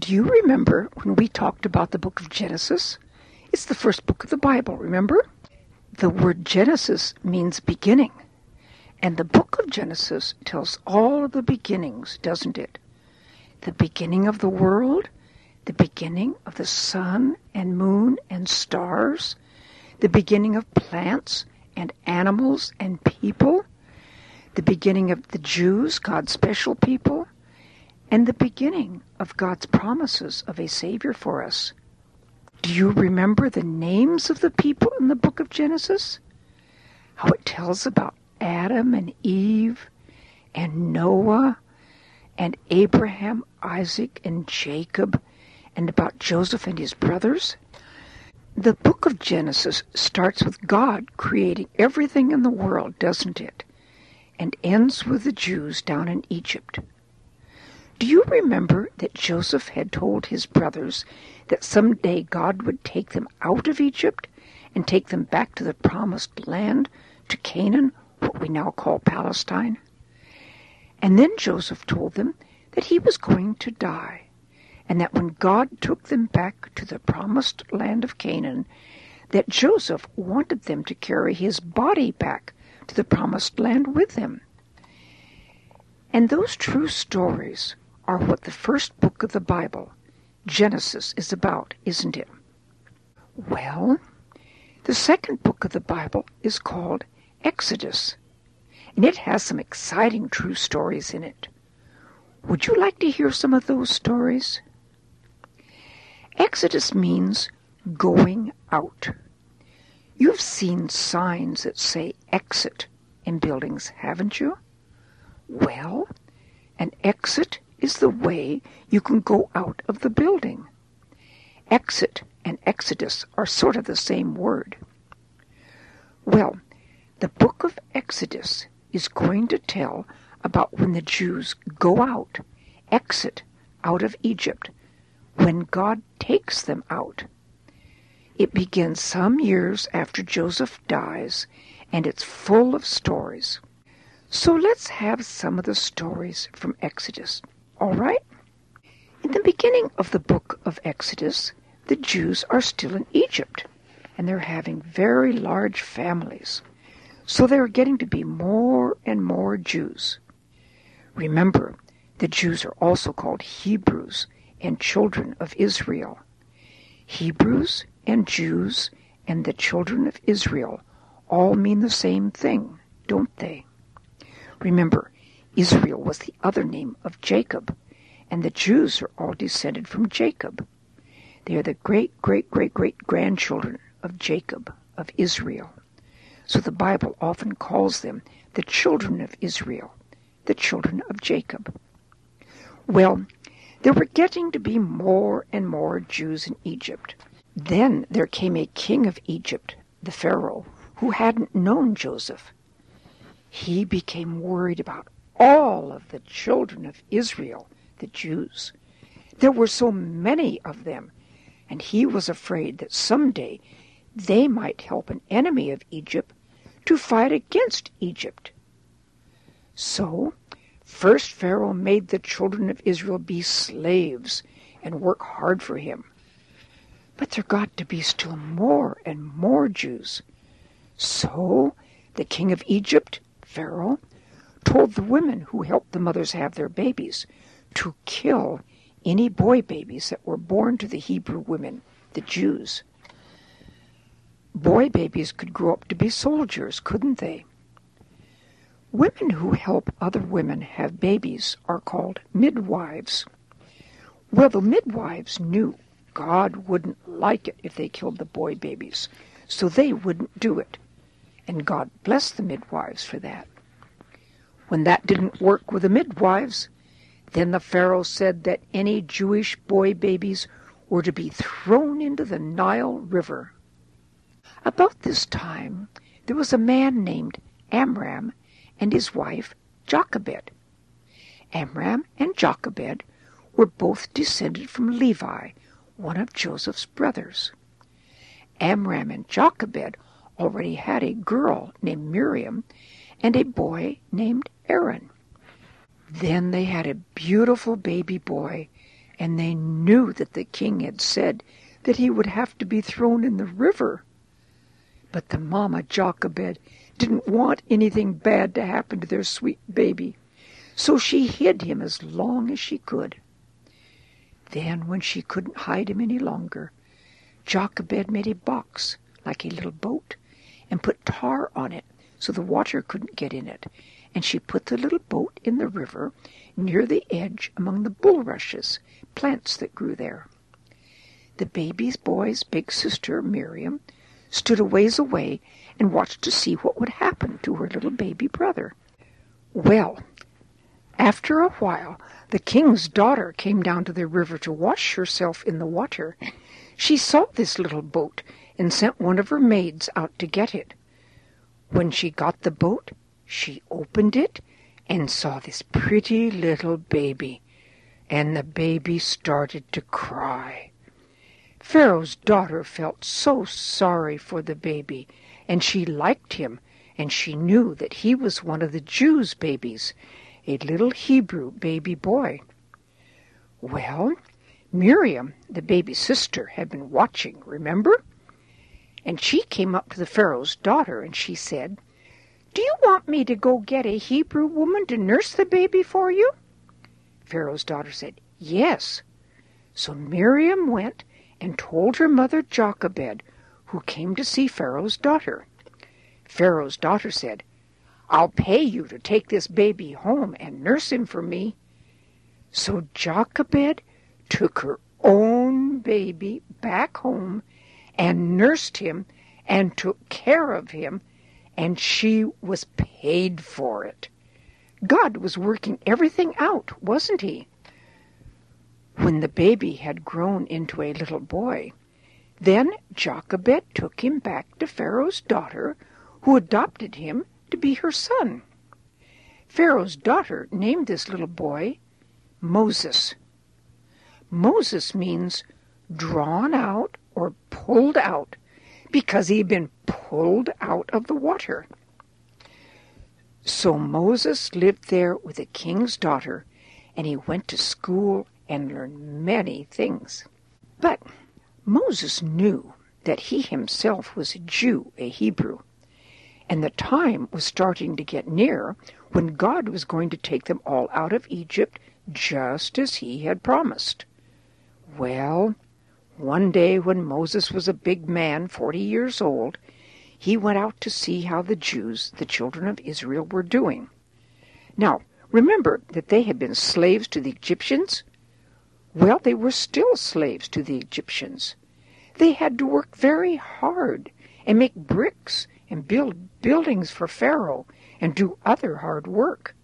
Do you remember when we talked about the book of Genesis? It's the first book of the Bible, remember? The word Genesis means beginning. And the book of Genesis tells all the beginnings, doesn't it? The beginning of the world, the beginning of the sun and moon and stars, the beginning of plants and animals and people, the beginning of the Jews, God's special people, and the beginning of God's promises of a Savior for us. Do you remember the names of the people in the book of Genesis? How it tells about Adam and Eve and Noah and Abraham, Isaac, and Jacob, and about Joseph and his brothers? The book of Genesis starts with God creating everything in the world, doesn't it? And ends with the Jews down in Egypt. Do you remember that Joseph had told his brothers that some day God would take them out of Egypt and take them back to the promised land, to Canaan, what we now call Palestine? And then Joseph told them that he was going to die, and that when God took them back to the promised land of Canaan, that Joseph wanted them to carry his body back to the promised land with him. And those true stories are what the first book of the Bible, Genesis, is about, isn't it? Well, the second book of the Bible is called Exodus, and it has some exciting true stories in it. Would you like to hear some of those stories? Exodus means going out. You've seen signs that say exit in buildings, haven't you? Well, an exit is the way you can go out of the building. Exit and exodus are sort of the same word. Well, the book of Exodus is going to tell about when the Jews go out, exit out of Egypt, when God takes them out. It begins some years after Joseph dies, and it's full of stories. So let's have some of the stories from Exodus. All right? In the beginning of the book of Exodus, the Jews are still in Egypt, and they're having very large families. So there are getting to be more and more Jews. Remember, the Jews are also called Hebrews and children of Israel. Hebrews and Jews and the children of Israel all mean the same thing, don't they? Remember, Israel was the other name of Jacob, and the Jews are all descended from Jacob. They are the great, great, great, great grandchildren of Jacob, of Israel. So the Bible often calls them the children of Israel, the children of Jacob. Well, there were getting to be more and more Jews in Egypt. Then there came a king of Egypt, the Pharaoh, who hadn't known Joseph. He became worried about all of the children of Israel, the Jews. There were so many of them, and he was afraid that some day they might help an enemy of Egypt to fight against Egypt. So, first Pharaoh made the children of Israel be slaves and work hard for him. But there got to be still more and more Jews. So, the king of Egypt, Pharaoh, told the women who helped the mothers have their babies to kill any boy babies that were born to the Hebrew women, the Jews. Boy babies could grow up to be soldiers, couldn't they? Women who help other women have babies are called midwives. Well, the midwives knew God wouldn't like it if they killed the boy babies, so they wouldn't do it. And God blessed the midwives for that. When that didn't work with the midwives, then the Pharaoh said that any Jewish boy babies were to be thrown into the Nile River. About this time, there was a man named Amram and his wife Jochebed. Amram and Jochebed were both descended from Levi, one of Joseph's brothers. Amram and Jochebed already had a girl named Miriam and a boy named Aaron. Then they had a beautiful baby boy, and they knew that the king had said that he would have to be thrown in the river. But the mamma Jochebed didn't want anything bad to happen to their sweet baby, so she hid him as long as she could. Then, when she couldn't hide him any longer, Jochebed made a box like a little boat and put tar on it so the water couldn't get in it, and she put the little boat in the river near the edge among the bulrushes, plants that grew there. The baby's boy's big sister, Miriam, stood a ways away and watched to see what would happen to her little baby brother. Well, after a while, the king's daughter came down to the river to wash herself in the water. She saw this little boat and sent one of her maids out to get it. When she got the boat, she opened it and saw this pretty little baby, and the baby started to cry. Pharaoh's daughter felt so sorry for the baby, and she liked him, and she knew that he was one of the Jews' babies, a little Hebrew baby boy. Well, Miriam, the baby's sister, had been watching, remember? And she came up to the Pharaoh's daughter, and she said, do you want me to go get a Hebrew woman to nurse the baby for you? Pharaoh's daughter said, Yes. So Miriam went and told her mother Jochebed, who came to see Pharaoh's daughter. Pharaoh's daughter said, I'll pay you to take this baby home and nurse him for me. So Jochebed took her own baby back home and nursed him and took care of him and she was paid for it. God was working everything out, wasn't he? When the baby had grown into a little boy, then Jochebed took him back to Pharaoh's daughter, who adopted him to be her son. Pharaoh's daughter named this little boy Moses. Moses means drawn out or pulled out because he had been pulled out of the water. So Moses lived there with the king's daughter, and he went to school and learned many things. But Moses knew that he himself was a Jew, a Hebrew, and the time was starting to get near when God was going to take them all out of Egypt just as he had promised. Well, one day when Moses was a big man, forty years old, he went out to see how the Jews, the children of Israel, were doing. Now, remember that they had been slaves to the Egyptians? Well, they were still slaves to the Egyptians. They had to work very hard and make bricks and build buildings for Pharaoh and do other hard work.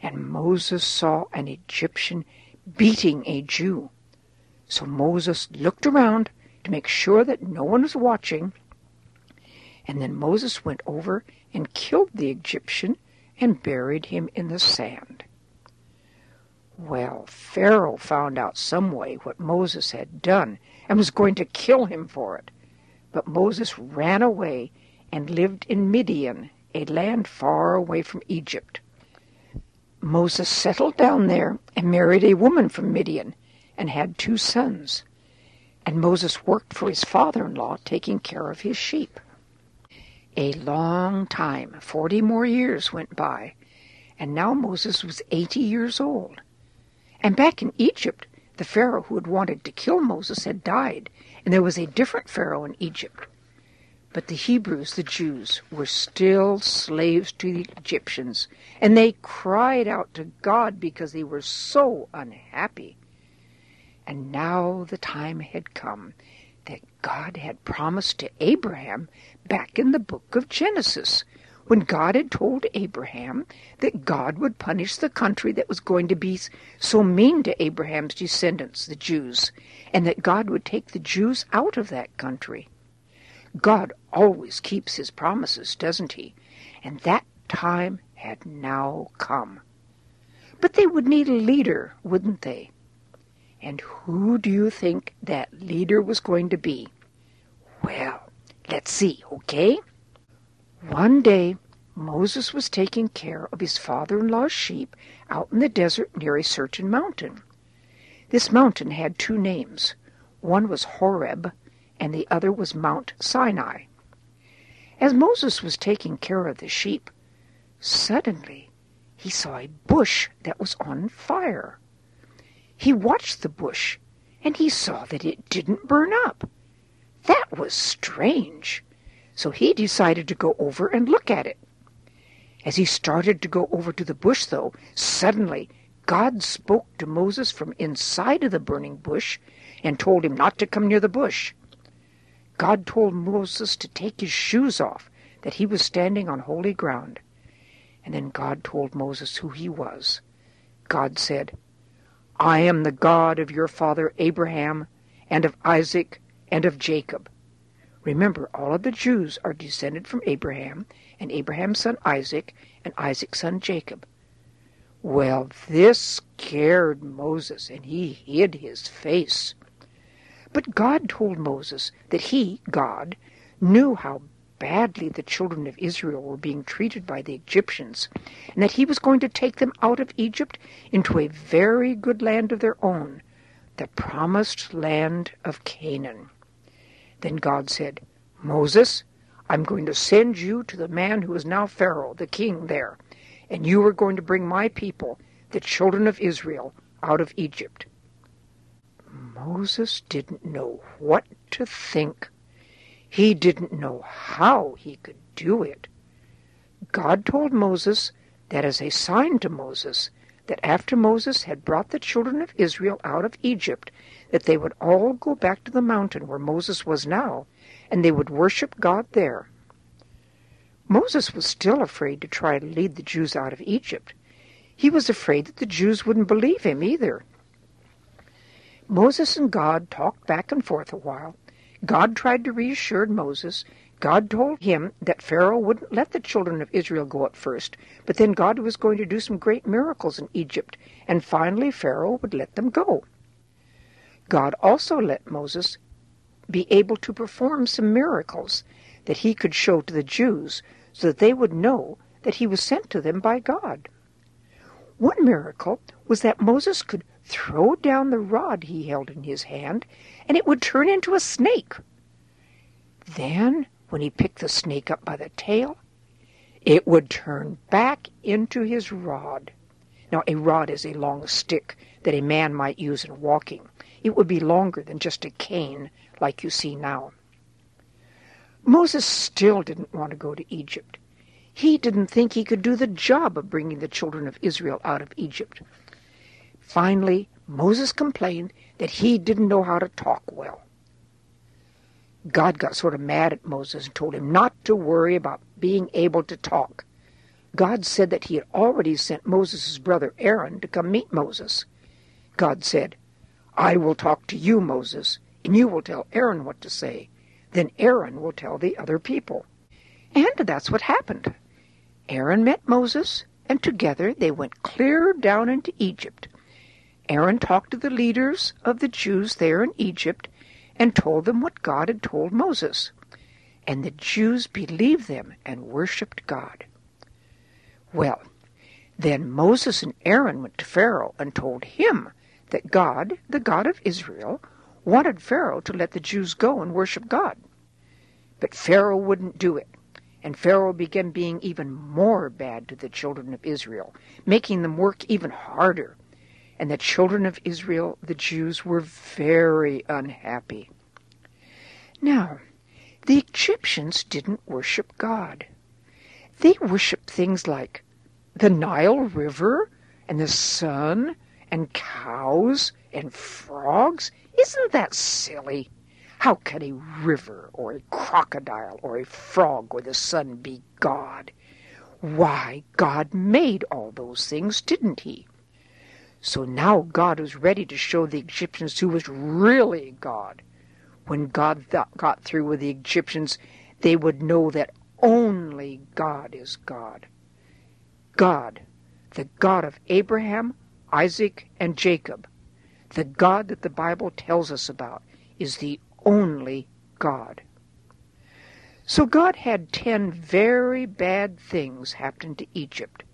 And Moses saw an Egyptian beating a Jew. So Moses looked around to make sure that no one was watching and then Moses went over and killed the Egyptian and buried him in the sand. Well, Pharaoh found out some way what Moses had done and was going to kill him for it. But Moses ran away and lived in Midian, a land far away from Egypt. Moses settled down there and married a woman from Midian and had two sons. And Moses worked for his father-in-law taking care of his sheep. A long time, forty more years went by, and now Moses was eighty years old. And back in Egypt, the Pharaoh who had wanted to kill Moses had died, and there was a different Pharaoh in Egypt. But the Hebrews, the Jews, were still slaves to the Egyptians, and they cried out to God because they were so unhappy. And now the time had come God had promised to Abraham back in the book of Genesis, when God had told Abraham that God would punish the country that was going to be so mean to Abraham's descendants, the Jews, and that God would take the Jews out of that country. God always keeps his promises, doesn't he? And that time had now come. But they would need a leader, wouldn't they? And who do you think that leader was going to be? Well, let's see, okay? One day, Moses was taking care of his father-in-law's sheep out in the desert near a certain mountain. This mountain had two names. One was Horeb, and the other was Mount Sinai. As Moses was taking care of the sheep, suddenly he saw a bush that was on fire. He watched the bush, and he saw that it didn't burn up. That was strange, so he decided to go over and look at it. As he started to go over to the bush, though, suddenly God spoke to Moses from inside of the burning bush and told him not to come near the bush. God told Moses to take his shoes off, that he was standing on holy ground. And then God told Moses who he was. God said, I am the God of your father Abraham, and of Isaac, and of Jacob. Remember, all of the Jews are descended from Abraham, and Abraham's son Isaac, and Isaac's son Jacob. Well, this scared Moses, and he hid his face. But God told Moses that he, God, knew how badly the children of Israel were being treated by the Egyptians, and that he was going to take them out of Egypt into a very good land of their own, the promised land of Canaan. Then God said, Moses, I'm going to send you to the man who is now Pharaoh, the king there, and you are going to bring my people, the children of Israel, out of Egypt. Moses didn't know what to think. He didn't know how he could do it. God told Moses that as a sign to Moses, that after Moses had brought the children of Israel out of Egypt, that they would all go back to the mountain where Moses was now, and they would worship God there. Moses was still afraid to try to lead the Jews out of Egypt. He was afraid that the Jews wouldn't believe him either. Moses and God talked back and forth a while. God tried to reassure Moses. God told him that Pharaoh wouldn't let the children of Israel go at first, but then God was going to do some great miracles in Egypt, and finally Pharaoh would let them go. God also let Moses be able to perform some miracles that he could show to the Jews so that they would know that he was sent to them by God. One miracle was that Moses could throw down the rod he held in his hand, and it would turn into a snake. Then, when he picked the snake up by the tail, it would turn back into his rod. Now, a rod is a long stick that a man might use in walking. It would be longer than just a cane like you see now. Moses still didn't want to go to Egypt. He didn't think he could do the job of bringing the children of Israel out of Egypt. Finally, Moses complained that he didn't know how to talk well. God got sort of mad at Moses and told him not to worry about being able to talk. God said that he had already sent Moses' brother Aaron to come meet Moses. God said, I will talk to you, Moses, and you will tell Aaron what to say. Then Aaron will tell the other people. And that's what happened. Aaron met Moses, and together they went clear down into Egypt. Aaron talked to the leaders of the Jews there in Egypt and told them what God had told Moses. And the Jews believed them and worshipped God. Well, then Moses and Aaron went to Pharaoh and told him that God, the God of Israel, wanted Pharaoh to let the Jews go and worship God. But Pharaoh wouldn't do it, and Pharaoh began being even more bad to the children of Israel, making them work even harder and the children of Israel, the Jews, were very unhappy. Now, the Egyptians didn't worship God. They worshiped things like the Nile River and the sun and cows and frogs. Isn't that silly? How can a river or a crocodile or a frog or the sun be God? Why, God made all those things, didn't he? So now God was ready to show the Egyptians who was really God. When God th- got through with the Egyptians, they would know that only God is God. God, the God of Abraham, Isaac, and Jacob, the God that the Bible tells us about, is the only God. So God had ten very bad things happen to Egypt.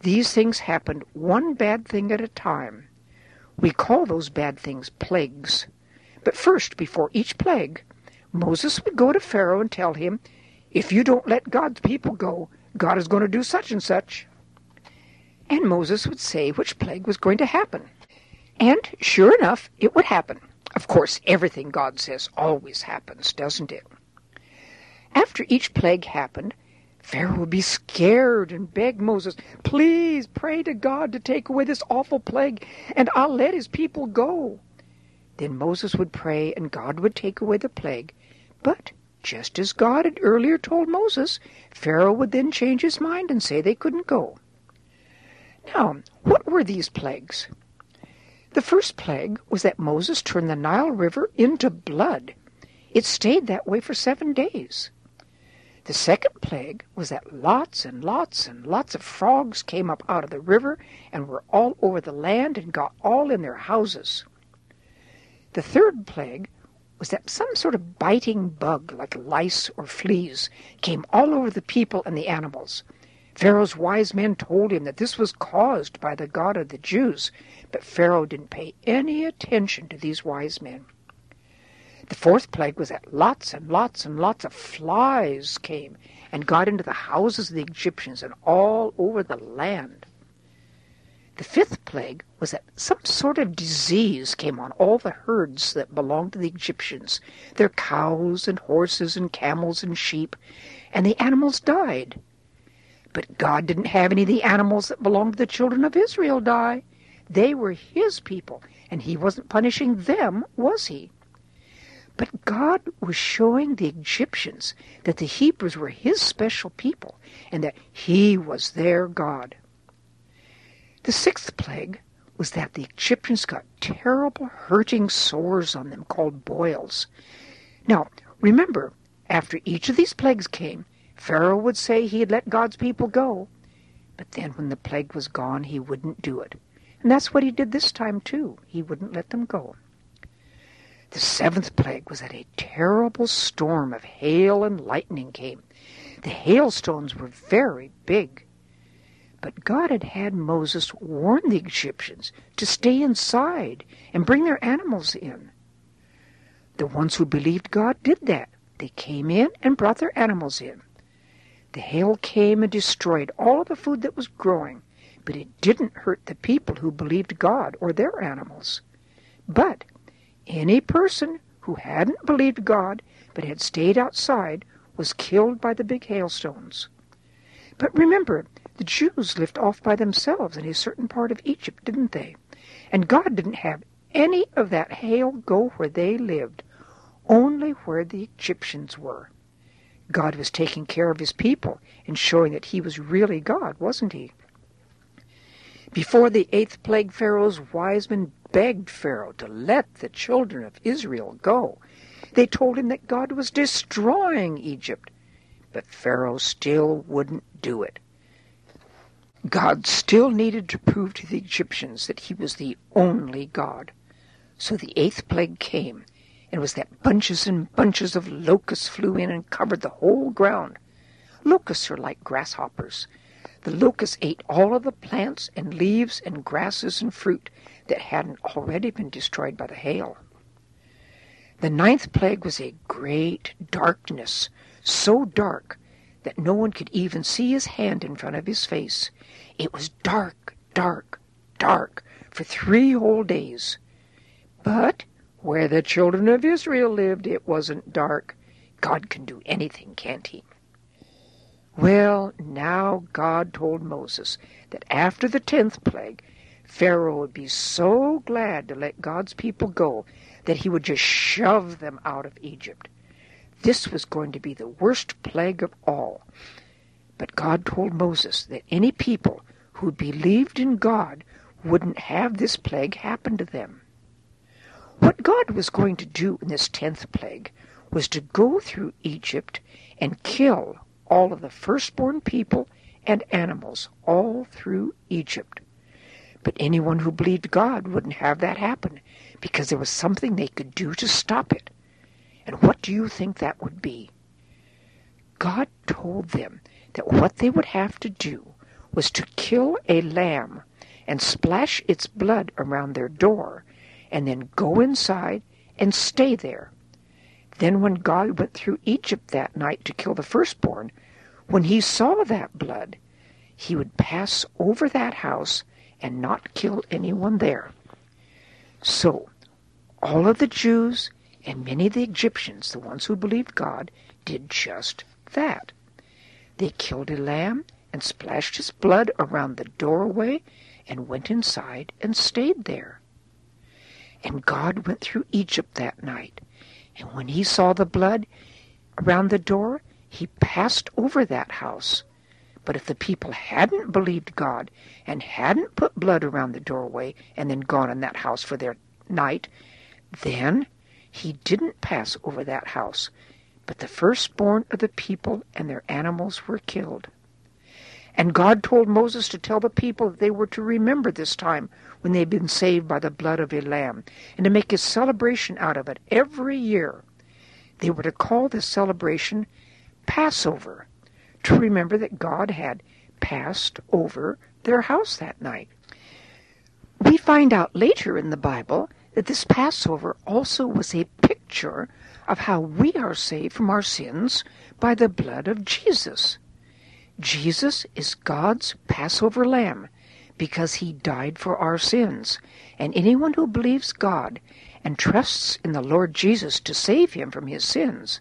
These things happened one bad thing at a time. We call those bad things plagues. But first, before each plague, Moses would go to Pharaoh and tell him, If you don't let God's people go, God is going to do such and such. And Moses would say which plague was going to happen. And sure enough, it would happen. Of course, everything God says always happens, doesn't it? After each plague happened, Pharaoh would be scared and beg Moses, Please pray to God to take away this awful plague, and I'll let his people go. Then Moses would pray, and God would take away the plague. But just as God had earlier told Moses, Pharaoh would then change his mind and say they couldn't go. Now, what were these plagues? The first plague was that Moses turned the Nile River into blood. It stayed that way for seven days. The second plague was that lots and lots and lots of frogs came up out of the river and were all over the land and got all in their houses. The third plague was that some sort of biting bug, like lice or fleas, came all over the people and the animals. Pharaoh's wise men told him that this was caused by the God of the Jews, but Pharaoh didn't pay any attention to these wise men. The fourth plague was that lots and lots and lots of flies came and got into the houses of the Egyptians and all over the land. The fifth plague was that some sort of disease came on all the herds that belonged to the Egyptians, their cows and horses and camels and sheep, and the animals died. But God didn't have any of the animals that belonged to the children of Israel die. They were His people, and He wasn't punishing them, was He? But God was showing the Egyptians that the Hebrews were His special people and that He was their God. The sixth plague was that the Egyptians got terrible hurting sores on them called boils. Now, remember, after each of these plagues came, Pharaoh would say he had let God's people go, but then when the plague was gone, he wouldn't do it. And that's what he did this time, too. He wouldn't let them go. The seventh plague was that a terrible storm of hail and lightning came. The hailstones were very big. But God had had Moses warn the Egyptians to stay inside and bring their animals in. The ones who believed God did that. They came in and brought their animals in. The hail came and destroyed all of the food that was growing, but it didn't hurt the people who believed God or their animals. But any person who hadn't believed God but had stayed outside was killed by the big hailstones. But remember, the Jews lived off by themselves in a certain part of Egypt, didn't they? And God didn't have any of that hail go where they lived, only where the Egyptians were. God was taking care of his people and showing that he was really God, wasn't he? Before the eighth plague, Pharaoh's wise men begged Pharaoh to let the children of Israel go. They told him that God was destroying Egypt, but Pharaoh still wouldn't do it. God still needed to prove to the Egyptians that he was the only God. So the eighth plague came, and was that bunches and bunches of locusts flew in and covered the whole ground. Locusts are like grasshoppers. The locusts ate all of the plants and leaves and grasses and fruit that hadn't already been destroyed by the hail. The ninth plague was a great darkness, so dark that no one could even see his hand in front of his face. It was dark, dark, dark for three whole days. But where the children of Israel lived, it wasn't dark. God can do anything, can't he? Well, now God told Moses that after the tenth plague, Pharaoh would be so glad to let God's people go that he would just shove them out of Egypt. This was going to be the worst plague of all. But God told Moses that any people who believed in God wouldn't have this plague happen to them. What God was going to do in this tenth plague was to go through Egypt and kill all of the firstborn people and animals all through Egypt. But anyone who believed God wouldn't have that happen because there was something they could do to stop it. And what do you think that would be? God told them that what they would have to do was to kill a lamb and splash its blood around their door, and then go inside and stay there. Then when God went through Egypt that night to kill the firstborn, when he saw that blood, he would pass over that house and not kill anyone there. So, all of the Jews and many of the Egyptians, the ones who believed God, did just that. They killed a lamb and splashed its blood around the doorway and went inside and stayed there. And God went through Egypt that night, and when he saw the blood around the door, he passed over that house. But if the people hadn't believed God and hadn't put blood around the doorway and then gone in that house for their night, then he didn't pass over that house, but the firstborn of the people and their animals were killed. And God told Moses to tell the people that they were to remember this time when they had been saved by the blood of a lamb, and to make a celebration out of it every year. They were to call this celebration Passover, to remember that God had passed over their house that night. We find out later in the Bible that this Passover also was a picture of how we are saved from our sins by the blood of Jesus. Jesus is God's Passover lamb because he died for our sins. And anyone who believes God and trusts in the Lord Jesus to save him from his sins,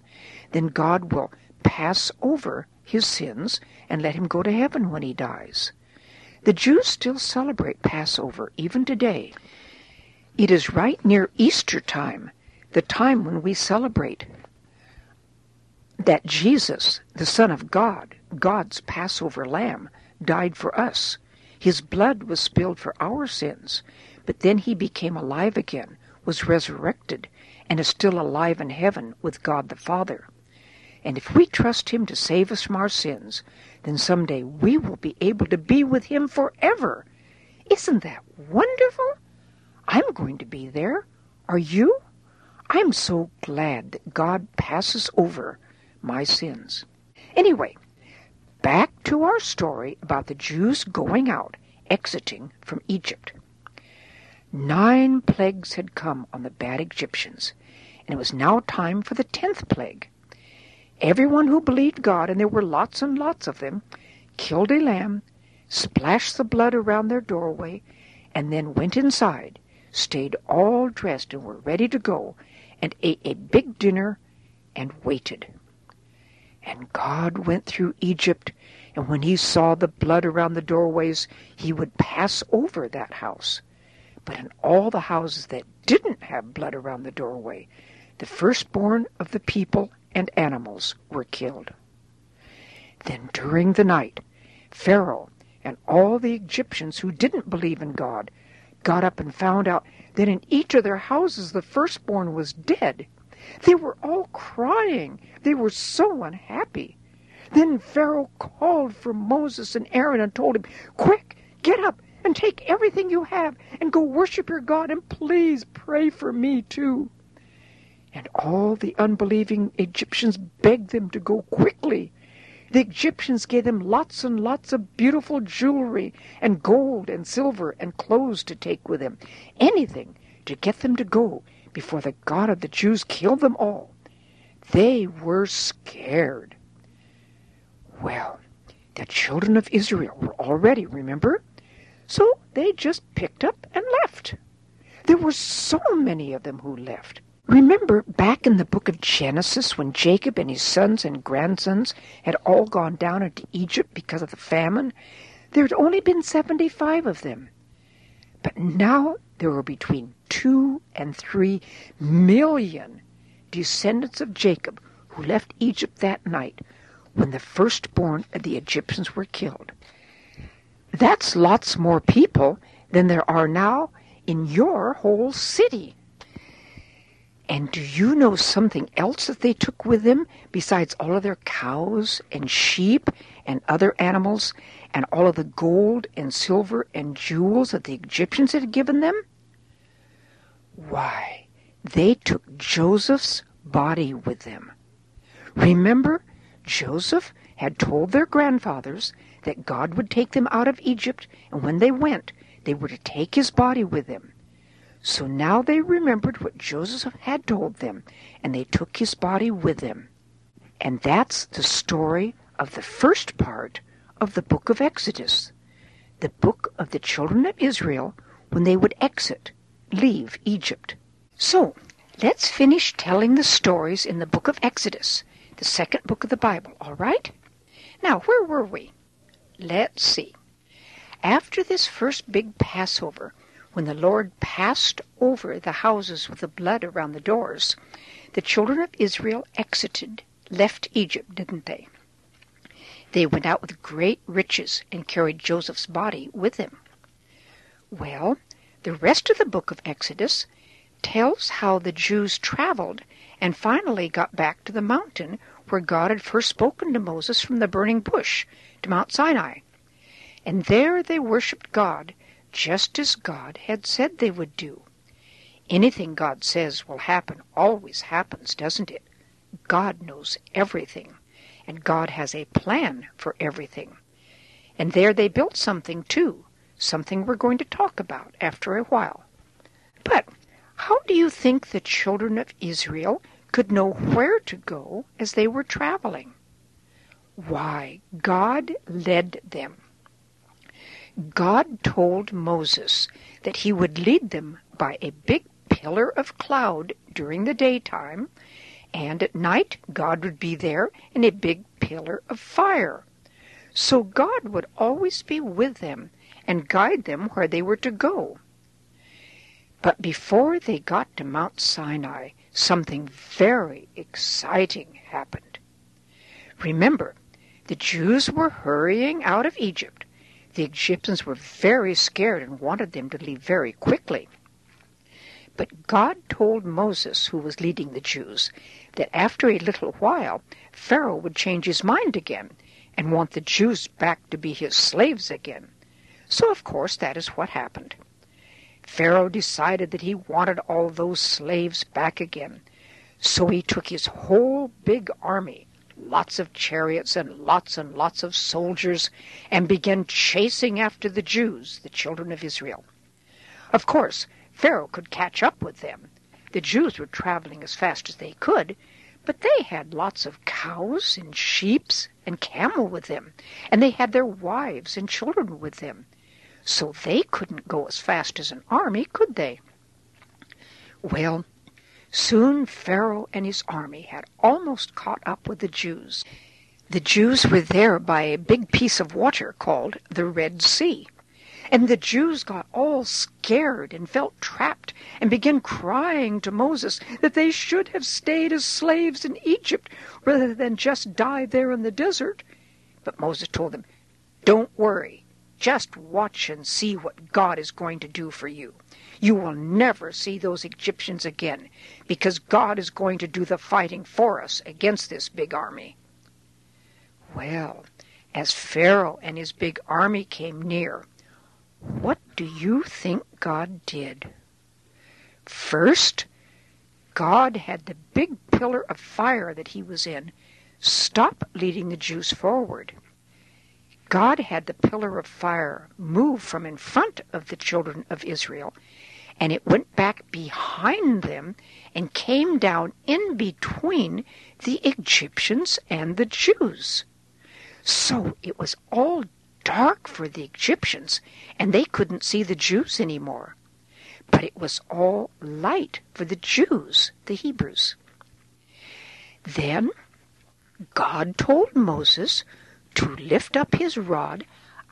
then God will pass over his sins and let him go to heaven when he dies. The Jews still celebrate Passover even today. It is right near Easter time, the time when we celebrate that Jesus, the Son of God, God's Passover lamb, died for us. His blood was spilled for our sins, but then he became alive again, was resurrected, and is still alive in heaven with God the Father. And if we trust him to save us from our sins, then someday we will be able to be with him forever. Isn't that wonderful? I'm going to be there. Are you? I'm so glad that God passes over my sins. Anyway, back to our story about the Jews going out, exiting from Egypt. Nine plagues had come on the bad Egyptians, and it was now time for the tenth plague. Everyone who believed God, and there were lots and lots of them, killed a lamb, splashed the blood around their doorway, and then went inside stayed all dressed and were ready to go, and ate a big dinner and waited. And God went through Egypt, and when he saw the blood around the doorways, he would pass over that house. But in all the houses that didn't have blood around the doorway, the firstborn of the people and animals were killed. Then during the night, Pharaoh and all the Egyptians who didn't believe in God got up and found out that in each of their houses the firstborn was dead. They were all crying. They were so unhappy. Then Pharaoh called for Moses and Aaron and told him, Quick, get up and take everything you have and go worship your God and please pray for me too. And all the unbelieving Egyptians begged them to go quickly. The Egyptians gave them lots and lots of beautiful jewelry and gold and silver and clothes to take with them, anything to get them to go before the God of the Jews killed them all. They were scared. Well, the children of Israel were already, remember? So they just picked up and left. There were so many of them who left. Remember back in the book of Genesis when Jacob and his sons and grandsons had all gone down into Egypt because of the famine? There had only been 75 of them. But now there were between two and three million descendants of Jacob who left Egypt that night when the firstborn of the Egyptians were killed. That's lots more people than there are now in your whole city. And do you know something else that they took with them besides all of their cows and sheep and other animals and all of the gold and silver and jewels that the Egyptians had given them? Why, they took Joseph's body with them. Remember, Joseph had told their grandfathers that God would take them out of Egypt, and when they went, they were to take his body with them. So now they remembered what Joseph had told them, and they took his body with them. And that's the story of the first part of the book of Exodus, the book of the children of Israel when they would exit, leave Egypt. So, let's finish telling the stories in the book of Exodus, the second book of the Bible, all right? Now, where were we? Let's see. After this first big Passover, when the Lord passed over the houses with the blood around the doors, the children of Israel exited, left Egypt, didn't they? They went out with great riches and carried Joseph's body with them. Well, the rest of the book of Exodus tells how the Jews traveled and finally got back to the mountain where God had first spoken to Moses from the burning bush to Mount Sinai. And there they worshiped God just as God had said they would do. Anything God says will happen always happens, doesn't it? God knows everything, and God has a plan for everything. And there they built something too, something we're going to talk about after a while. But how do you think the children of Israel could know where to go as they were traveling? Why, God led them. God told Moses that he would lead them by a big pillar of cloud during the daytime, and at night God would be there in a big pillar of fire. So God would always be with them and guide them where they were to go. But before they got to Mount Sinai, something very exciting happened. Remember, the Jews were hurrying out of Egypt. The Egyptians were very scared and wanted them to leave very quickly. But God told Moses, who was leading the Jews, that after a little while Pharaoh would change his mind again and want the Jews back to be his slaves again. So, of course, that is what happened. Pharaoh decided that he wanted all those slaves back again. So he took his whole big army, lots of chariots and lots and lots of soldiers, and began chasing after the Jews, the children of Israel. Of course, Pharaoh could catch up with them. The Jews were traveling as fast as they could, but they had lots of cows and sheep and camel with them, and they had their wives and children with them. So they couldn't go as fast as an army, could they? Well, soon Pharaoh and his army had almost caught up with the Jews. The Jews were there by a big piece of water called the Red Sea. And the Jews got all scared and felt trapped and began crying to Moses that they should have stayed as slaves in Egypt rather than just die there in the desert. But Moses told them, Don't worry. Just watch and see what God is going to do for you. You will never see those Egyptians again, because God is going to do the fighting for us against this big army. Well, as Pharaoh and his big army came near, what do you think God did? First, God had the big pillar of fire that he was in stop leading the Jews forward. God had the pillar of fire move from in front of the children of Israel, and it went back behind them and came down in between the Egyptians and the Jews. So it was all dark for the Egyptians, and they couldn't see the Jews any more. But it was all light for the Jews, the Hebrews. Then God told Moses to lift up his rod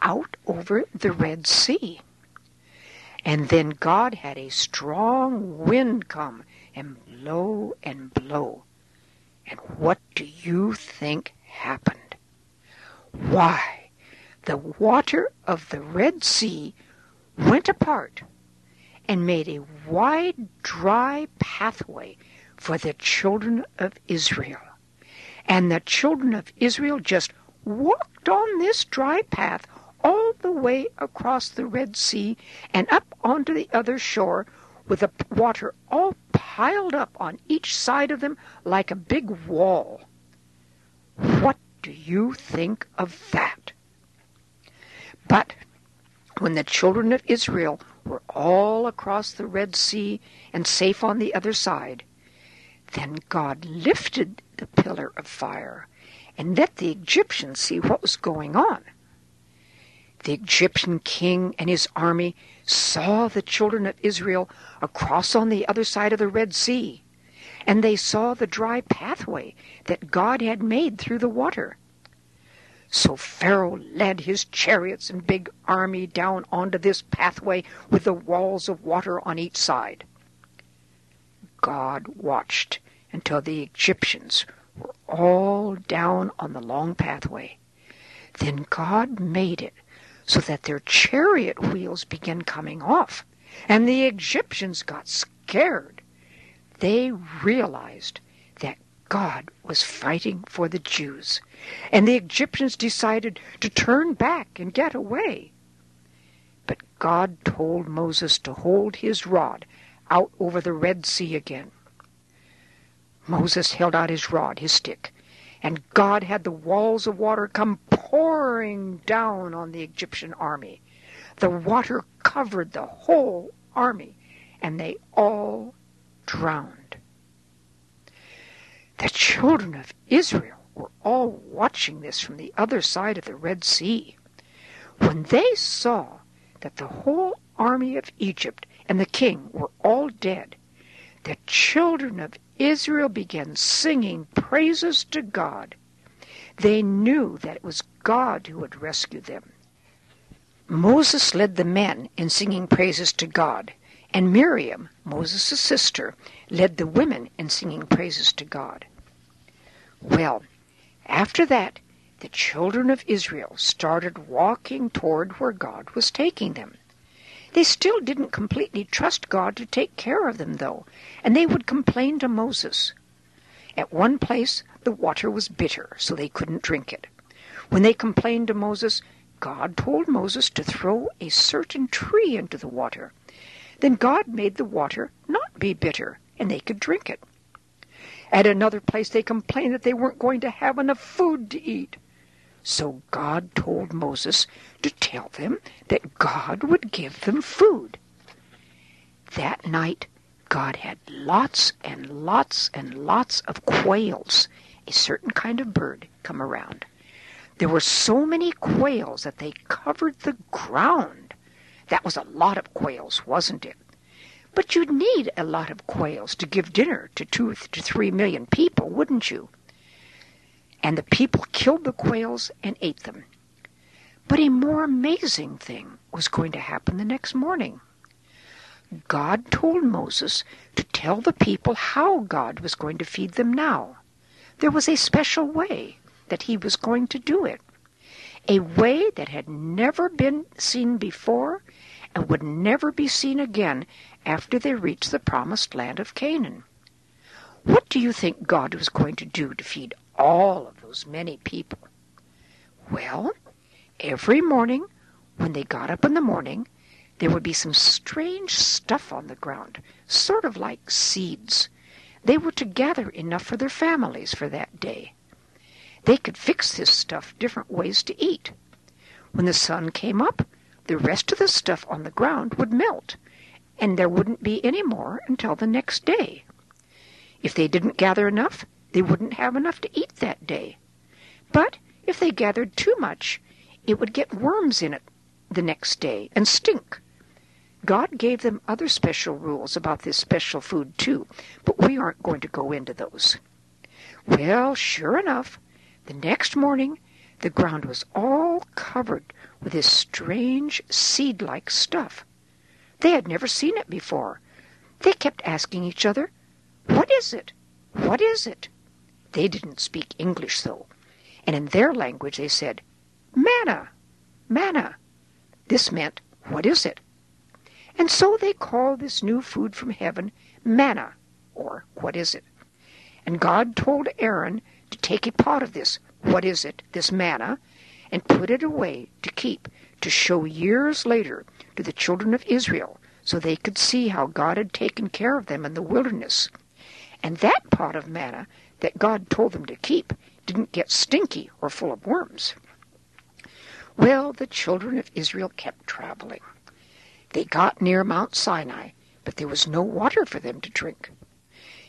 out over the Red Sea. And then God had a strong wind come and blow and blow. And what do you think happened? Why, the water of the Red Sea went apart and made a wide, dry pathway for the children of Israel. And the children of Israel just walked on this dry path all the way across the Red Sea and up onto the other shore with the water all piled up on each side of them like a big wall. What do you think of that? But when the children of Israel were all across the Red Sea and safe on the other side, then God lifted the pillar of fire and let the Egyptians see what was going on. The Egyptian king and his army saw the children of Israel across on the other side of the Red Sea, and they saw the dry pathway that God had made through the water. So Pharaoh led his chariots and big army down onto this pathway with the walls of water on each side. God watched until the Egyptians were all down on the long pathway. Then God made it so that their chariot wheels began coming off, and the Egyptians got scared. They realized that God was fighting for the Jews, and the Egyptians decided to turn back and get away. But God told Moses to hold his rod out over the Red Sea again. Moses held out his rod, his stick, and God had the walls of water come pouring down on the Egyptian army. The water covered the whole army, and they all drowned. The children of Israel were all watching this from the other side of the Red Sea. When they saw that the whole army of Egypt and the king were all dead, the children of Israel began singing praises to God. They knew that it was God who had rescued them. Moses led the men in singing praises to God, and Miriam, Moses' sister, led the women in singing praises to God. Well, after that, the children of Israel started walking toward where God was taking them. They still didn't completely trust God to take care of them, though, and they would complain to Moses. At one place, the water was bitter, so they couldn't drink it. When they complained to Moses, God told Moses to throw a certain tree into the water. Then God made the water not be bitter, and they could drink it. At another place, they complained that they weren't going to have enough food to eat. So God told Moses to tell them that God would give them food. That night, God had lots and lots and lots of quails, a certain kind of bird, come around. There were so many quails that they covered the ground. That was a lot of quails, wasn't it? But you'd need a lot of quails to give dinner to two to three million people, wouldn't you? And the people killed the quails and ate them. But a more amazing thing was going to happen the next morning. God told Moses to tell the people how God was going to feed them now. There was a special way that he was going to do it, a way that had never been seen before and would never be seen again after they reached the promised land of Canaan. What do you think God was going to do to feed all of those many people. Well, every morning when they got up in the morning, there would be some strange stuff on the ground, sort of like seeds. They were to gather enough for their families for that day. They could fix this stuff different ways to eat. When the sun came up, the rest of the stuff on the ground would melt, and there wouldn't be any more until the next day. If they didn't gather enough, they wouldn't have enough to eat that day. But if they gathered too much, it would get worms in it the next day and stink. God gave them other special rules about this special food, too, but we aren't going to go into those. Well, sure enough, the next morning the ground was all covered with this strange seed like stuff. They had never seen it before. They kept asking each other, What is it? What is it? They didn't speak English, though, and in their language they said, Manna! Manna! This meant, What is it? And so they called this new food from heaven manna, or What is it? And God told Aaron to take a pot of this, What is it, this manna, and put it away to keep, to show years later to the children of Israel, so they could see how God had taken care of them in the wilderness. And that pot of manna that God told them to keep didn't get stinky or full of worms. Well, the children of Israel kept traveling. They got near Mount Sinai, but there was no water for them to drink.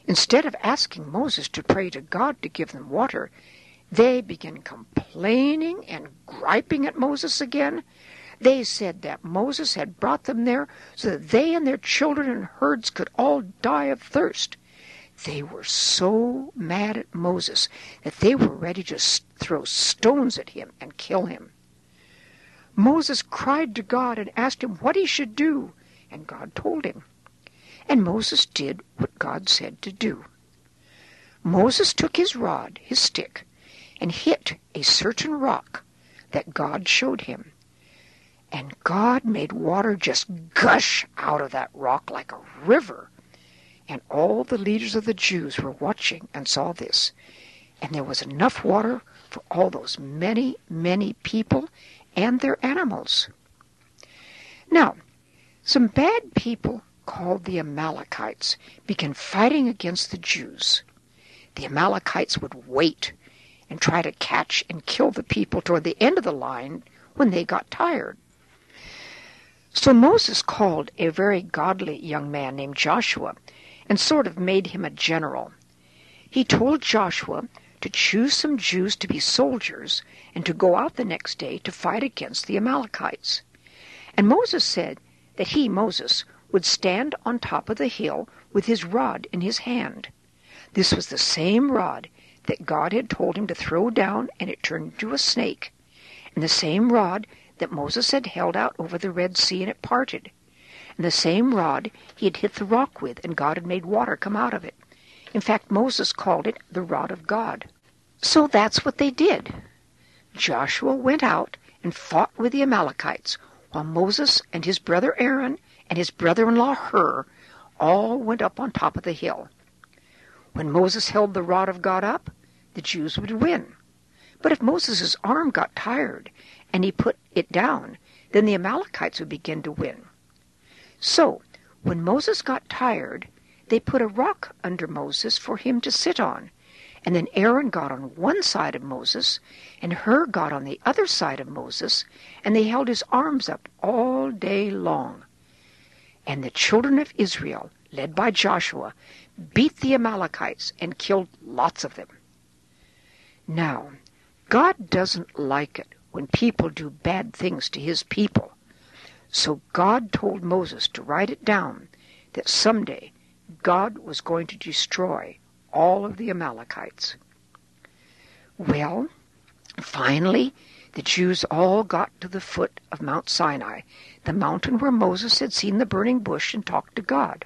Instead of asking Moses to pray to God to give them water, they began complaining and griping at Moses again. They said that Moses had brought them there so that they and their children and herds could all die of thirst. They were so mad at Moses that they were ready to throw stones at him and kill him. Moses cried to God and asked him what he should do, and God told him. And Moses did what God said to do. Moses took his rod, his stick, and hit a certain rock that God showed him. And God made water just gush out of that rock like a river. And all the leaders of the Jews were watching and saw this. And there was enough water for all those many, many people and their animals. Now, some bad people called the Amalekites began fighting against the Jews. The Amalekites would wait and try to catch and kill the people toward the end of the line when they got tired. So Moses called a very godly young man named Joshua and sort of made him a general. He told Joshua to choose some Jews to be soldiers and to go out the next day to fight against the Amalekites. And Moses said that he, Moses, would stand on top of the hill with his rod in his hand. This was the same rod that God had told him to throw down and it turned into a snake, and the same rod that Moses had held out over the Red Sea and it parted, and the same rod he had hit the rock with and God had made water come out of it. In fact, Moses called it the rod of God. So that's what they did. Joshua went out and fought with the Amalekites, while Moses and his brother Aaron and his brother-in-law Hur all went up on top of the hill. When Moses held the rod of God up, the Jews would win. But if Moses' arm got tired and he put it down, then the Amalekites would begin to win. So, when Moses got tired, they put a rock under Moses for him to sit on. And then Aaron got on one side of Moses, and Hur got on the other side of Moses, and they held his arms up all day long. And the children of Israel, led by Joshua, beat the Amalekites and killed lots of them. Now, God doesn't like it when people do bad things to his people. So God told Moses to write it down that someday God was going to destroy all of the Amalekites. Well, finally, the Jews all got to the foot of Mount Sinai, the mountain where Moses had seen the burning bush and talked to God.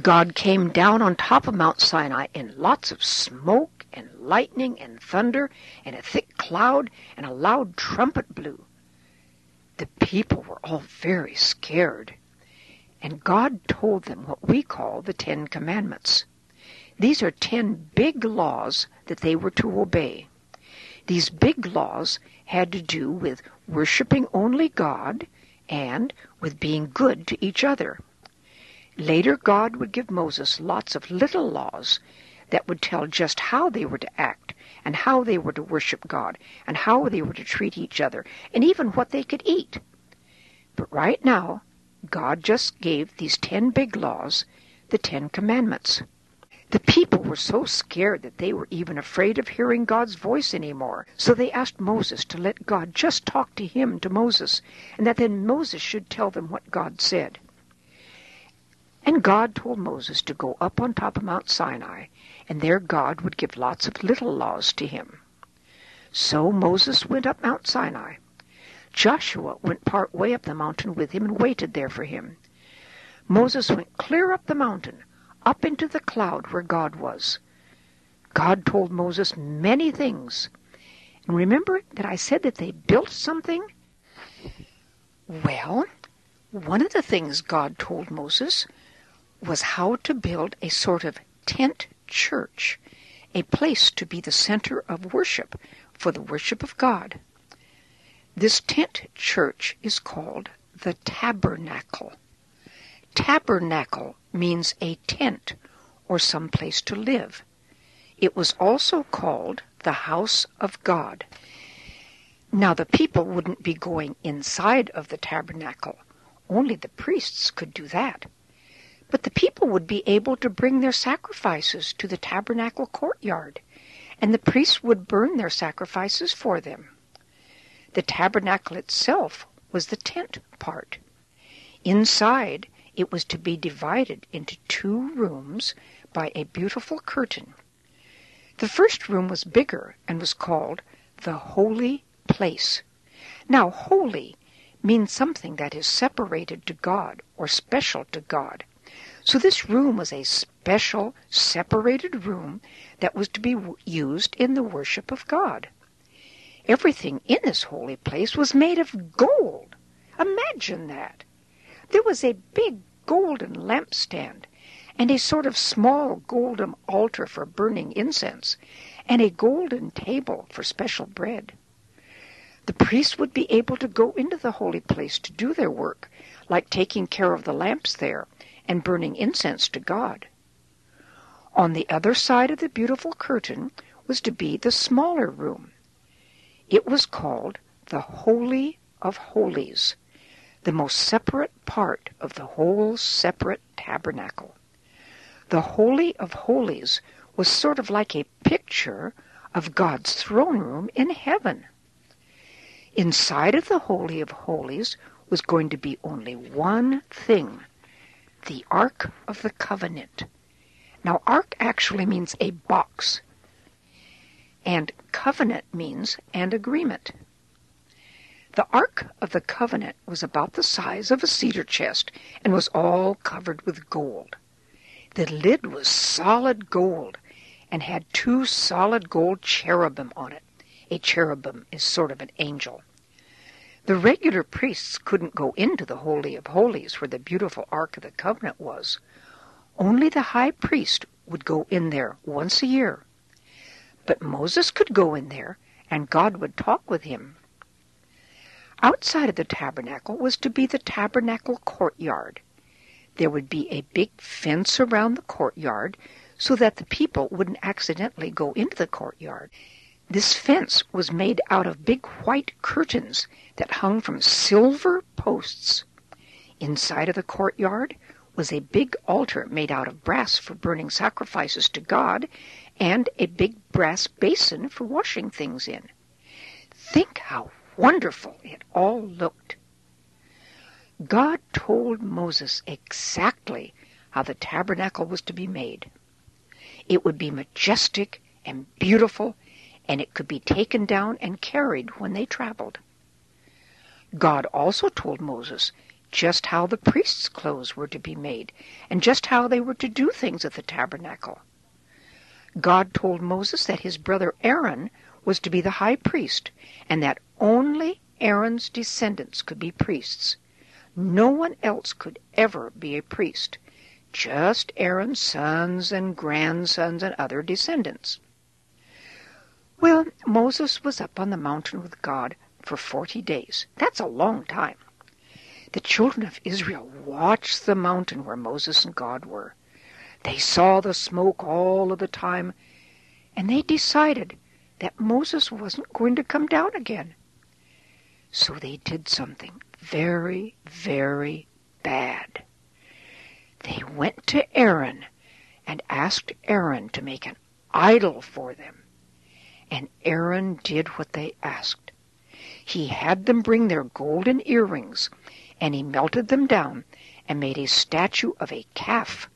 God came down on top of Mount Sinai in lots of smoke and lightning and thunder and a thick cloud and a loud trumpet blew. The people were all very scared. And God told them what we call the Ten Commandments. These are ten big laws that they were to obey. These big laws had to do with worshiping only God and with being good to each other. Later, God would give Moses lots of little laws that would tell just how they were to act, and how they were to worship God, and how they were to treat each other, and even what they could eat. But right now, God just gave these ten big laws, the Ten Commandments. The people were so scared that they were even afraid of hearing God's voice any more. So they asked Moses to let God just talk to him, to Moses, and that then Moses should tell them what God said. And God told Moses to go up on top of Mount Sinai, and there God would give lots of little laws to him. So Moses went up Mount Sinai. Joshua went part way up the mountain with him and waited there for him. Moses went clear up the mountain, up into the cloud where God was. God told Moses many things. And remember that I said that they built something? Well, one of the things God told Moses was how to build a sort of tent church, a place to be the center of worship for the worship of God. This tent church is called the tabernacle. Tabernacle means a tent or some place to live. It was also called the house of God. Now the people wouldn't be going inside of the tabernacle. Only the priests could do that. But the people would be able to bring their sacrifices to the tabernacle courtyard, and the priests would burn their sacrifices for them. The tabernacle itself was the tent part. Inside, it was to be divided into two rooms by a beautiful curtain. The first room was bigger and was called the Holy Place. Now, holy means something that is separated to God or special to God. So this room was a special, separated room that was to be used in the worship of God. Everything in this holy place was made of gold. Imagine that! There was a big golden lampstand, and a sort of small golden altar for burning incense, and a golden table for special bread. The priests would be able to go into the holy place to do their work, like taking care of the lamps there and burning incense to God. On the other side of the beautiful curtain was to be the smaller room. It was called the Holy of Holies, the most separate part of the whole separate tabernacle. The Holy of Holies was sort of like a picture of God's throne room in heaven. Inside of the Holy of Holies was going to be only one thing the Ark of the Covenant. Now, Ark actually means a box, and covenant means an agreement. The Ark of the Covenant was about the size of a cedar chest and was all covered with gold. The lid was solid gold and had two solid gold cherubim on it. A cherubim is sort of an angel. The regular priests couldn't go into the Holy of Holies where the beautiful Ark of the Covenant was. Only the high priest would go in there once a year. But Moses could go in there, and God would talk with him. Outside of the tabernacle was to be the tabernacle courtyard. There would be a big fence around the courtyard so that the people wouldn't accidentally go into the courtyard. This fence was made out of big white curtains that hung from silver posts. Inside of the courtyard was a big altar made out of brass for burning sacrifices to God and a big brass basin for washing things in. Think how wonderful it all looked. God told Moses exactly how the tabernacle was to be made. It would be majestic and beautiful, and it could be taken down and carried when they traveled. God also told Moses just how the priests' clothes were to be made, and just how they were to do things at the tabernacle. God told Moses that his brother Aaron was to be the high priest, and that only Aaron's descendants could be priests. No one else could ever be a priest, just Aaron's sons and grandsons and other descendants. Well, Moses was up on the mountain with God for forty days. That's a long time. The children of Israel watched the mountain where Moses and God were. They saw the smoke all of the time, and they decided that Moses wasn't going to come down again. So they did something very, very bad. They went to Aaron and asked Aaron to make an idol for them. And Aaron did what they asked. He had them bring their golden earrings, and he melted them down and made a statue of a calf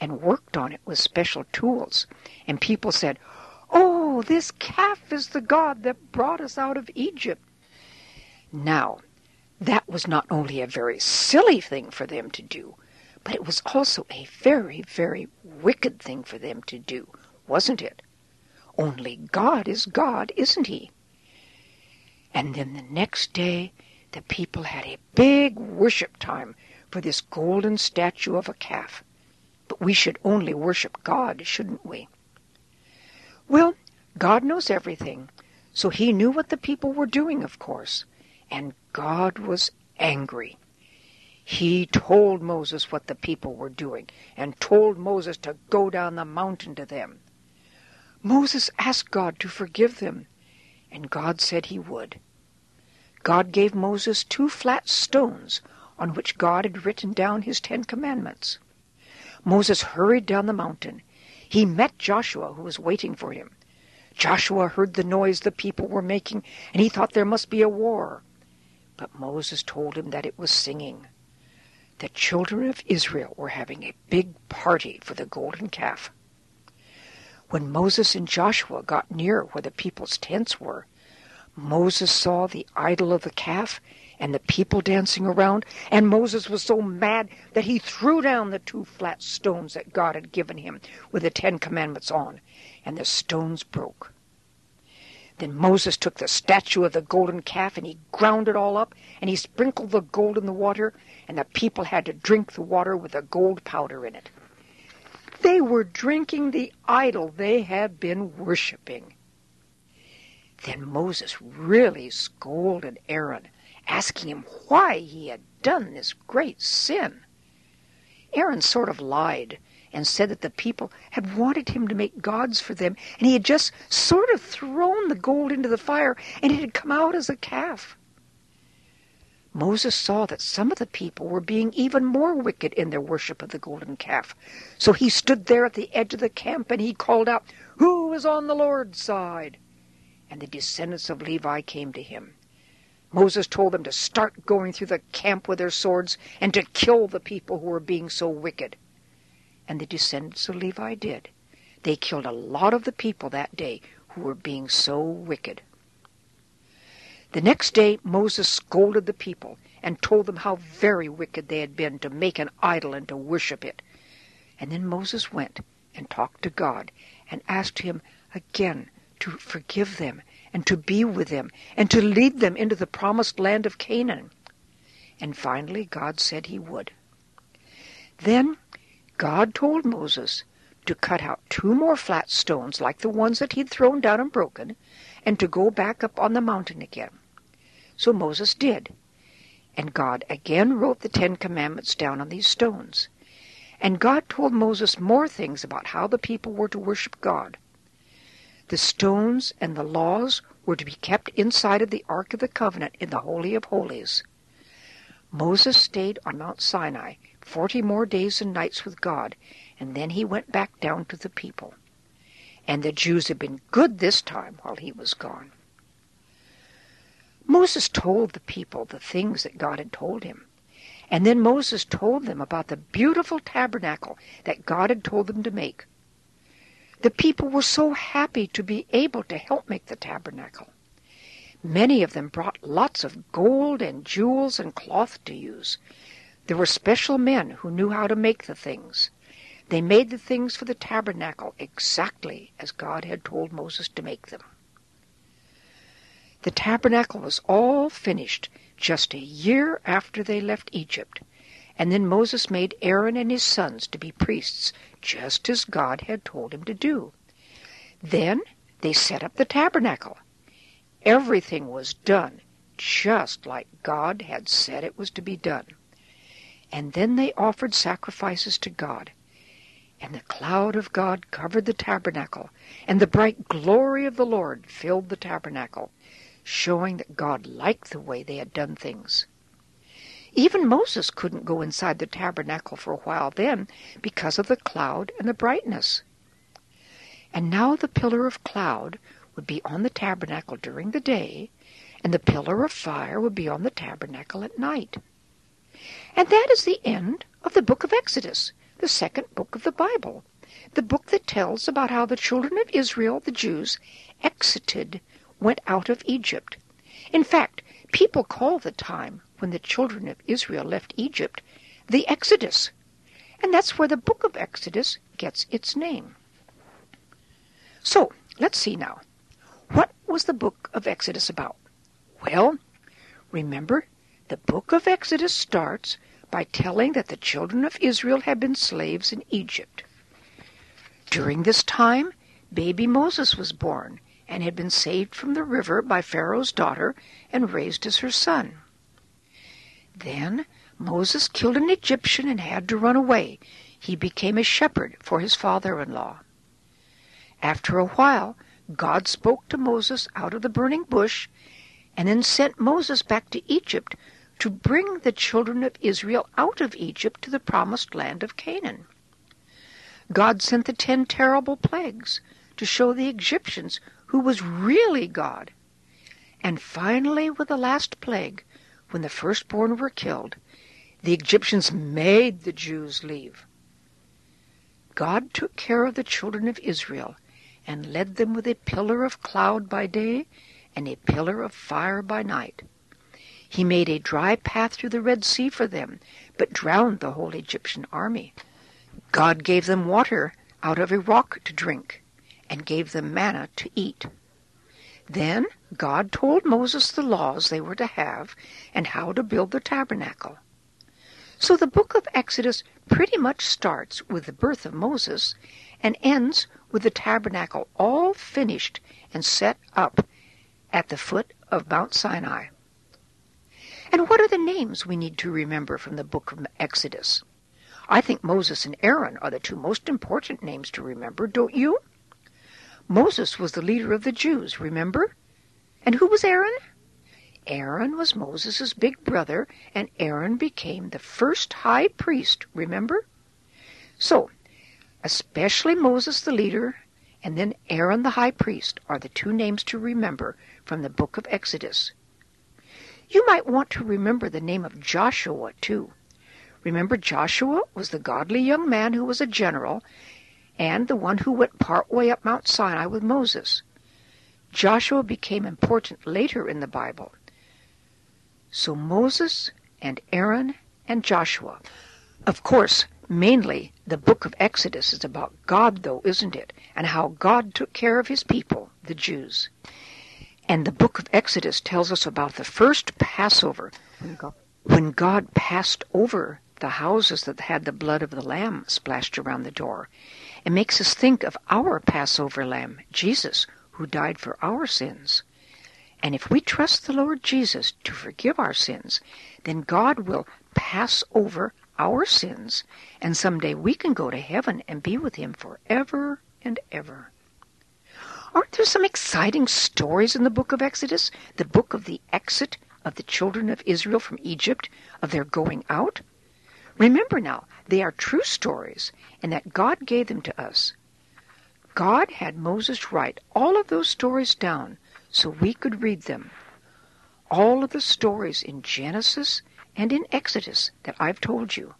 and worked on it with special tools. And people said, Oh, this calf is the God that brought us out of Egypt. Now, that was not only a very silly thing for them to do, but it was also a very, very wicked thing for them to do, wasn't it? Only God is God, isn't he? And then the next day the people had a big worship time for this golden statue of a calf. But we should only worship God, shouldn't we? Well, God knows everything, so he knew what the people were doing, of course and God was angry. He told Moses what the people were doing, and told Moses to go down the mountain to them. Moses asked God to forgive them, and God said he would. God gave Moses two flat stones on which God had written down his Ten Commandments. Moses hurried down the mountain. He met Joshua, who was waiting for him. Joshua heard the noise the people were making, and he thought there must be a war. But Moses told him that it was singing. The children of Israel were having a big party for the golden calf. When Moses and Joshua got near where the people's tents were, Moses saw the idol of the calf and the people dancing around, and Moses was so mad that he threw down the two flat stones that God had given him with the Ten Commandments on, and the stones broke. Then Moses took the statue of the golden calf and he ground it all up, and he sprinkled the gold in the water, and the people had to drink the water with the gold powder in it. They were drinking the idol they had been worshipping. Then Moses really scolded Aaron asking him why he had done this great sin. Aaron sort of lied and said that the people had wanted him to make gods for them, and he had just sort of thrown the gold into the fire, and it had come out as a calf. Moses saw that some of the people were being even more wicked in their worship of the golden calf. So he stood there at the edge of the camp and he called out, Who is on the Lord's side? And the descendants of Levi came to him. Moses told them to start going through the camp with their swords and to kill the people who were being so wicked. And the descendants of Levi did. They killed a lot of the people that day who were being so wicked. The next day Moses scolded the people and told them how very wicked they had been to make an idol and to worship it. And then Moses went and talked to God and asked him again to forgive them and to be with them and to lead them into the promised land of Canaan. And finally, God said he would. Then God told Moses to cut out two more flat stones like the ones that he'd thrown down and broken, and to go back up on the mountain again. So Moses did. And God again wrote the Ten Commandments down on these stones. And God told Moses more things about how the people were to worship God. The stones and the laws were to be kept inside of the Ark of the Covenant in the Holy of Holies. Moses stayed on Mount Sinai forty more days and nights with God, and then he went back down to the people. And the Jews had been good this time while he was gone. Moses told the people the things that God had told him. And then Moses told them about the beautiful tabernacle that God had told them to make. The people were so happy to be able to help make the tabernacle. Many of them brought lots of gold and jewels and cloth to use. There were special men who knew how to make the things. They made the things for the tabernacle exactly as God had told Moses to make them. The tabernacle was all finished just a year after they left Egypt, and then Moses made Aaron and his sons to be priests just as God had told him to do. Then they set up the tabernacle. Everything was done just like God had said it was to be done. And then they offered sacrifices to God. And the cloud of God covered the tabernacle, and the bright glory of the Lord filled the tabernacle, showing that God liked the way they had done things. Even Moses couldn't go inside the tabernacle for a while then because of the cloud and the brightness. And now the pillar of cloud would be on the tabernacle during the day, and the pillar of fire would be on the tabernacle at night. And that is the end of the book of Exodus, the second book of the Bible, the book that tells about how the children of Israel, the Jews, exited, went out of Egypt. In fact, people call the time when the children of Israel left Egypt, the Exodus. And that's where the book of Exodus gets its name. So, let's see now. What was the book of Exodus about? Well, remember, the book of Exodus starts by telling that the children of Israel had been slaves in Egypt. During this time, baby Moses was born and had been saved from the river by Pharaoh's daughter and raised as her son. Then Moses killed an Egyptian and had to run away. He became a shepherd for his father-in-law. After a while, God spoke to Moses out of the burning bush, and then sent Moses back to Egypt to bring the children of Israel out of Egypt to the promised land of Canaan. God sent the ten terrible plagues to show the Egyptians who was really God. And finally, with the last plague, when the firstborn were killed, the Egyptians made the Jews leave. God took care of the children of Israel and led them with a pillar of cloud by day and a pillar of fire by night. He made a dry path through the Red Sea for them, but drowned the whole Egyptian army. God gave them water out of a rock to drink, and gave them manna to eat. Then God told Moses the laws they were to have and how to build the tabernacle. So the book of Exodus pretty much starts with the birth of Moses and ends with the tabernacle all finished and set up at the foot of Mount Sinai. And what are the names we need to remember from the book of Exodus? I think Moses and Aaron are the two most important names to remember, don't you? Moses was the leader of the Jews, remember? And who was Aaron? Aaron was Moses' big brother, and Aaron became the first high priest, remember? So, especially Moses the leader, and then Aaron the high priest are the two names to remember from the book of Exodus. You might want to remember the name of Joshua, too. Remember, Joshua was the godly young man who was a general, and the one who went part way up Mount Sinai with Moses. Joshua became important later in the Bible. So Moses and Aaron and Joshua. Of course, mainly the book of Exodus is about God, though, isn't it? And how God took care of his people, the Jews. And the book of Exodus tells us about the first Passover, when God passed over the houses that had the blood of the Lamb splashed around the door. It makes us think of our Passover Lamb, Jesus, who died for our sins. And if we trust the Lord Jesus to forgive our sins, then God will pass over our sins, and someday we can go to heaven and be with Him forever and ever. Aren't there some exciting stories in the book of Exodus? The book of the exit of the children of Israel from Egypt, of their going out? Remember now, they are true stories, and that God gave them to us. God had Moses write all of those stories down so we could read them. All of the stories in Genesis and in Exodus that I've told you.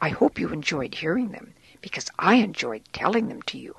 I hope you enjoyed hearing them, because I enjoyed telling them to you.